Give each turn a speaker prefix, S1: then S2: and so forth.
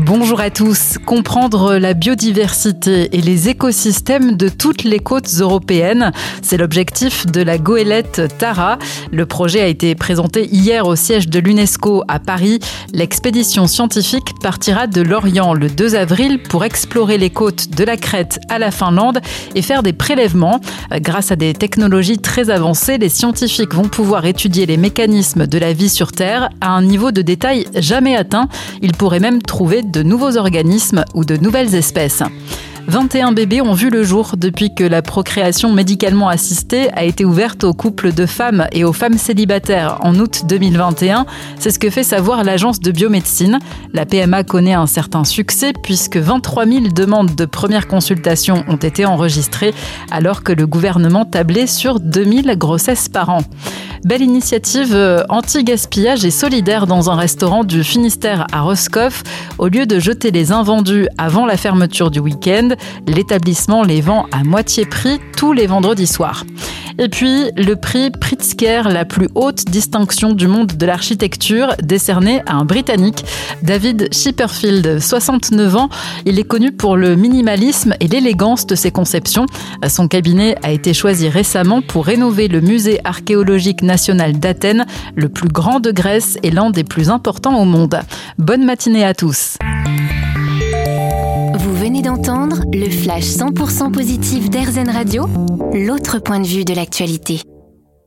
S1: Bonjour à tous. Comprendre la biodiversité et les écosystèmes de toutes les côtes européennes, c'est l'objectif de la goélette Tara. Le projet a été présenté hier au siège de l'UNESCO à Paris. L'expédition scientifique partira de Lorient le 2 avril pour explorer les côtes de la Crète à la Finlande et faire des prélèvements. Grâce à des technologies très avancées, les scientifiques vont pouvoir étudier les mécanismes de la vie sur Terre à un niveau de détail jamais atteint. Ils pourraient même trouver de nouveaux organismes ou de nouvelles espèces. 21 bébés ont vu le jour depuis que la procréation médicalement assistée a été ouverte aux couples de femmes et aux femmes célibataires en août 2021. C'est ce que fait savoir l'agence de biomédecine. La PMA connaît un certain succès puisque 23 000 demandes de première consultation ont été enregistrées alors que le gouvernement tablait sur 2000 grossesses par an. Belle initiative euh, anti-gaspillage et solidaire dans un restaurant du Finistère à Roscoff. Au lieu de jeter les invendus avant la fermeture du week-end, l'établissement les vend à moitié prix tous les vendredis soirs. Et puis, le prix Pritzker, la plus haute distinction du monde de l'architecture, décerné à un Britannique, David Chipperfield, 69 ans. Il est connu pour le minimalisme et l'élégance de ses conceptions. Son cabinet a été choisi récemment pour rénover le musée archéologique national d'Athènes, le plus grand de Grèce et l'un des plus importants au monde. Bonne matinée à tous.
S2: Le flash 100% positif d'Airzen Radio, l'autre point de vue de l'actualité.